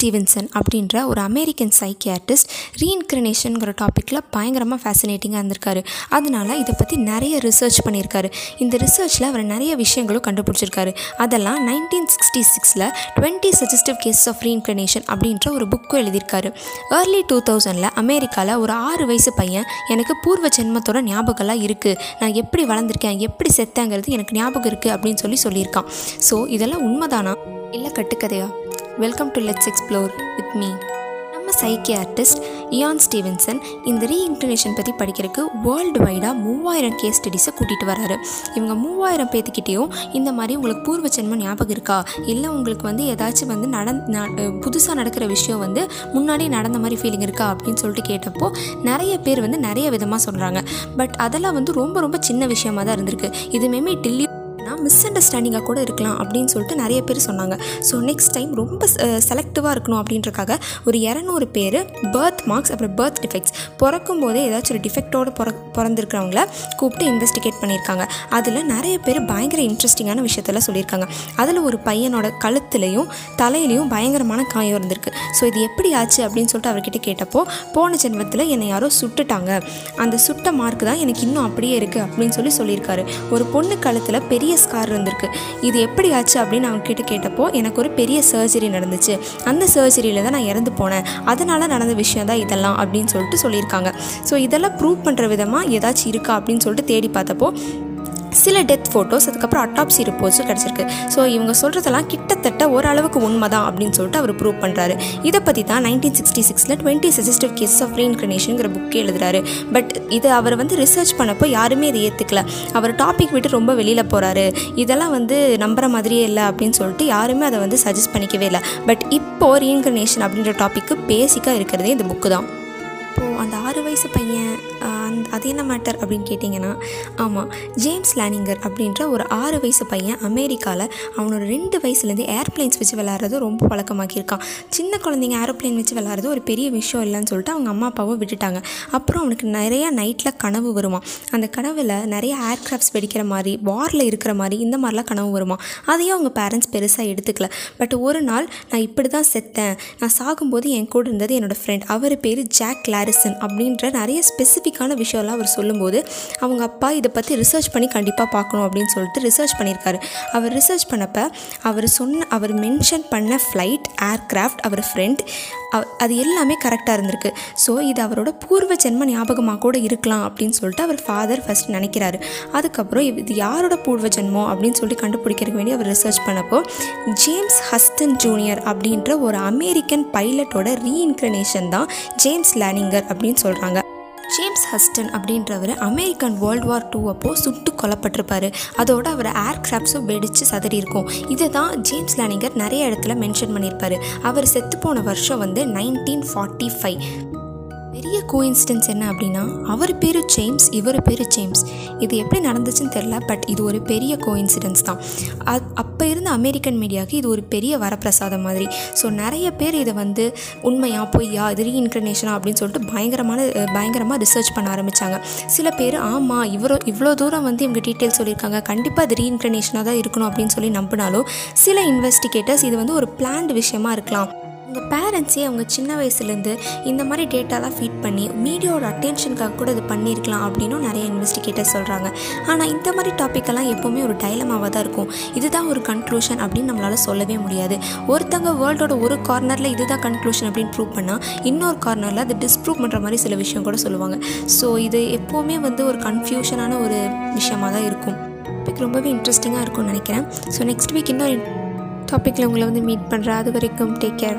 Stevenson அப்படின்ற ஒரு American psychiatrist ரீஇன்க்ரினேஷனுங்கிற டாப்பிக்கில் பயங்கரமாக ஃபேசினேட்டிங்காக இருந்திருக்காரு. அதனால் இதை பற்றி நிறைய ரிசர்ச் பண்ணியிருக்காரு. இந்த ரிசர்ச்சில் அவர் நிறைய விஷயங்களும் கண்டுபிடிச்சிருக்காரு. அதெல்லாம் நைன்டீன் சிக்ஸ்டி சிக்ஸில் twenty suggestive cases of reincarnation அப்படின்ற ஒரு புக்கும் எழுதியிருக்காரு. ஏர்லி டூ தௌசண்டில் அமெரிக்காவில் ஒரு ஆறு வயசு பையன் எனக்கு பூர்வ ஜென்மத்தோட ஞாபகம்லாம் இருக்குது நான் எப்படி வளர்ந்துருக்கேன் எப்படி செத்தேங்கிறது எனக்கு ஞாபகம் இருக்குது அப்படின்னு சொல்லி சொல்லியிருக்கான். ஸோ இதெல்லாம் உண்மைதானா? இல்லை கட்டுக்கதையா? Welcome to let's explore with me நம்ம சைக்கியார்டிஸ்ட் இயான் ஸ்டீவன்சன் இந்த ரீஇன்க்ரினேஷன் பற்றி படிக்கிறதுக்கு வேர்ல்டு வைடாக மூவாயிரம் கேஸ் ஸ்டடீஸை கூட்டிகிட்டு வராரு. இவங்க மூவாயிரம் பேத்துக்கிட்டேயும் இந்த மாதிரி உங்களுக்கு பூர்வ ஜென்மம் ஞாபகம் இருக்கா? இல்லை உங்களுக்கு வந்து ஏதாச்சும் வந்து நடந் புதுசாக நடக்கிற விஷயம் வந்து முன்னாடி நடந்த மாதிரி ஃபீலிங் இருக்கா? அப்படின்னு சொல்லிட்டு கேட்டப்போ நிறைய பேர் வந்து நிறைய விதமாக சொல்கிறாங்க பட் அதெல்லாம் வந்து ரொம்ப ரொம்ப சின்ன விஷயமா தான் இருந்திருக்கு. இது மேமே டில்லி மிஸ் அண்டர்ஸ்டாண்டிங்காக கூட இருக்கலாம் அப்படின்னு சொல்லிட்டு நிறைய பேர் சொன்னாங்க. ஸோ நெக்ஸ்ட் டைம் ரொம்ப செலக்டிவாக இருக்கணும் அப்படின்றக்காக ஒரு இரநூறு பேர் பர்த் மார்க்ஸ் அப்புறம் பர்த் டிஃபெக்ட்ஸ் பிறக்கும் போதே ஏதாச்சும் ஒரு டிஃபெக்டோடு பிற பிறந்திருக்கிறவங்கள கூப்பிட்டு இன்வெஸ்டிகேட் பண்ணியிருக்காங்க. அதில் நிறைய பேர் பயங்கர இன்ட்ரெஸ்டிங்கான விஷயத்தெல்லாம் சொல்லியிருக்காங்க. அதில் ஒரு பையனோட கழுத்துலையும் தலையிலையும் பயங்கரமான காயம் இருந்திருக்கு. ஸோ இது எப்படி ஆச்சு அப்படின்னு சொல்லிட்டு அவர்கிட்ட கேட்டப்போ போன ஜென்மத்தில் என்னை யாரோ சுட்டுட்டாங்க. அந்த சுட்ட மார்க் தான் எனக்கு இன்னும் அப்படியே இருக்குது அப்படின்னு சொல்லி சொல்லியிருக்காரு. ஒரு பொண்ணு கழுத்தில் பெரிய ஸ்கார் இருந்திருக்கு. இது எப்படி ஆச்சு அப்படின்னு அவங்கக்கிட்ட கேட்டப்போ எனக்கு ஒரு பெரிய சர்ஜரி நடந்துச்சு. அந்த சர்ஜரியில் தான் நான் இறந்து போனேன். அதனால் நடந்த விஷயம் தான் இதெல்லாம் அப்படின்னு சொல்லிட்டு சொல்லியிருக்காங்க. ஸோ இதெல்லாம் ப்ரூவ் பண்ணுற விதமாக ஏதாச்சும் இருக்கா அப்படின்னு சொல்லிட்டு தேடி பார்த்தப்போ சில டெத் ஃபோட்டோஸ் அதுக்கப்புறம் அட்டாப்சி ரிப்போர்ட்ஸும் கிடச்சிருக்கு. ஸோ இவங்க சொல்கிறதெல்லாம் கிட்டத்தட்ட ஓரளவுக்கு உண்மை தான் அப்படின்னு சொல்லிட்டு அவர் ப்ரூவ் பண்ணுறாரு இதை பற்றி தான் நைன்டீன் சிக்ஸ்டி சிக்ஸில் டுவெண்ட்டி சஜஸ்டிவ் கேஸ் ஆஃப் ரீஇன்க்ரினேஷனுங்கிற புக்கே எழுதுறாரு. பட் இது அவர் வந்து ரிசர்ச் பண்ணப்போ யாருமே இதை ஏற்றுக்கல அவர் டாபிக் விட்டு ரொம்ப வெளியில் போகிறாரு இதெல்லாம் வந்து நம்புற மாதிரியே இல்லை அப்படின்னு சொல்லிட்டு யாருமே அதை வந்து சஜஸ்ட் பண்ணிக்கவே இல்லை. பட் இப்போது ரீஇன்க்ரினேஷன் அப்படின்ற டாப்பிக்கு பேசிக்காக இருக்கிறதே இந்த புக்கு தான். இப்போது அந்த ஆறு வயசு பையன் அந் அது என்ன மேட்டர் அப்படின்னு கேட்டிங்கன்னா ஆமாம் ஜேம்ஸ் லேனிங்கர் அப்படின்ற ஒரு ஆறு வயசு பையன் அமெரிக்காவில் அவனோட ரெண்டு வயசுலேருந்து ஏர்ப்ளைன்ஸ் வச்சு விளாட்றது ரொம்ப பழக்கமாக்கியிருக்கான். சின்ன குழந்தைங்க ஏரோப்ளைன் வச்சு விளாட்றது ஒரு பெரிய விஷயம் இல்லைன்னு சொல்லிட்டு அவங்க அம்மா அப்பாவும் விட்டுட்டாங்க. அப்புறம் அவனுக்கு நிறையா நைட்டில் கனவு வருமா அந்த கனவில் நிறைய ஏர்க்ராஃப்ட்ஸ் வெடிக்கிற மாதிரி வாரில் இருக்கிற மாதிரி இந்த மாதிரிலாம் கனவு வருமா அதையும் அவங்க பேரண்ட்ஸ் பெருசாக எடுத்துக்கல. பட் ஒரு நாள் நான் இப்படி தான் செத்தேன். நான் சாகும்போது என் கூட இருந்தது என்னோடய ஃப்ரெண்ட் அவர் பேர் ஜாக் கிளாரிசன் அப்படின்ற நிறைய ஸ்பெசிஃபிக்கான விஷயம்லாம் அவர் சொல்லும்போது அவங்க அப்பா இதை பற்றி ரிசர்ச் பண்ணி கண்டிப்பாக பார்க்கணும் அப்படின்னு சொல்லிட்டு ரிசர்ச் பண்ணியிருக்காரு. அவர் ரிசர்ச் பண்ணப்போ அவர் சொன்ன அவர் மென்ஷன் பண்ண ஃப்ளைட் ஏர்க்ராஃப்ட் அவர் ஃப்ரெண்ட் அது எல்லாமே கரெக்டாக இருந்திருக்கு. ஸோ இது அவரோட பூர்வ ஜென்ம ஞாபகமாக கூட இருக்கலாம் அப்படின்னு சொல்லிட்டு அவர் ஃபாதர் ஃபஸ்ட் நினைக்கிறாரு. அதுக்கப்புறம் இது யாரோட பூர்வ ஜென்மம் அப்படின்னு சொல்லிட்டு கண்டுபிடிக்கிறதுக்கு வேண்டி அவர் ரிசர்ச் பண்ணப்போ ஜேம்ஸ் ஹஸ்டன் ஜூனியர் அப்படின்ற ஒரு அமெரிக்கன் பைலட்டோட ரீஇன்க்ரனேஷன் தான் ஜேம்ஸ் லேனிங்கர் அப்படின்னு சொல்கிறாங்க ஜேம்ஸ் ஹஸ்டன் அப்படின்றவர் அமெரிக்கன் வேர்ல்டு வார் டூ அப்போ சுட்டு கொல்லப்பட்டிருப்பார். அதோட அவர் ஏர்க்ராஃப்ட்ஸும் வெடித்து சதறி இருக்கும். இதை தான் ஜேம்ஸ் லேனிங்கர் நிறைய இடத்துல மென்ஷன் பண்ணியிருப்பார். அவர் செத்துப்போன வருஷம் வந்து நைன்டீன் ஃபார்ட்டி ஃபைவ் பெரிய கோஇன்சிடென்ஸ் என்ன அப்படின்னா அவர் பேர் ஜேம்ஸ் இவர் பேர் ஜேம்ஸ் இது எப்படி நடந்துச்சுன்னு தெரில பட் இது ஒரு பெரிய கோஇன்சிடென்ஸ் தான். அது அப்போ இருந்த அமெரிக்கன் மீடியாவுக்கு இது ஒரு பெரிய வரப்பிரசாதம் மாதிரி. ஸோ நிறைய பேர் இதை வந்து உண்மையாக பொய்யா இது ரீஇன்க்ரினேஷனா அப்படின்னு சொல்லிட்டு பயங்கரமான பயங்கரமாக ரிசர்ச் பண்ண ஆரம்பித்தாங்க சில பேர் ஆமாம் இவ்வளோ இவ்வளோ தூரம் வந்து இவங்க டீட்டெயில் சொல்லியிருக்காங்க கண்டிப்பாக அது ரீஇன்க்ரினேஷனாக தான் இருக்கணும் அப்படின்னு சொல்லி நம்பினாலும் சில இன்வெஸ்டிகேட்டர்ஸ் இது வந்து ஒரு பிளான்டு விஷயமா இருக்கலாம். உங்கள் பேரண்ட்ஸே அவங்க சின்ன வயசுலேருந்து இந்த மாதிரி டேட்டாலாம் ஃபீட் பண்ணி மீடியாவோட அட்டென்ஷனுக்காக கூட இது பண்ணியிருக்கலாம் அப்படின்னும் நிறைய இன்வெஸ்டிகேட்டர் சொல்கிறாங்க ஆனால் இந்த மாதிரி டாப்பிக்கெல்லாம் எப்போவுமே ஒரு டைலமாவாக தான் இருக்கும். இதுதான் ஒரு கன்க்ளூஷன் அப்படின்னு நம்மளால் சொல்லவே முடியாது. ஒருத்தங்க வேர்ல்டோட ஒரு கார்னரில் இதுதான் கன்க்ளூஷன் அப்படின்னு ப்ரூவ் பண்ணால் இன்னொரு கார்னரில் அது டிஸ்ப்ரூவ் பண்ணுற மாதிரி சில விஷயம் கூட சொல்லுவாங்க. ஸோ இது எப்போவுமே வந்து ஒரு கன்ஃபியூஷனான ஒரு விஷயமாக தான் இருக்கும். டாபிக் ரொம்பவே இன்ட்ரெஸ்டிங்காக இருக்கும்னு நினைக்கிறேன். ஸோ நெக்ஸ்ட் வீக் இன்னொரு டாப்பிக்கில் உங்களை வந்து மீட் பண்ணுறேன் அது வரைக்கும் டேக் கேர்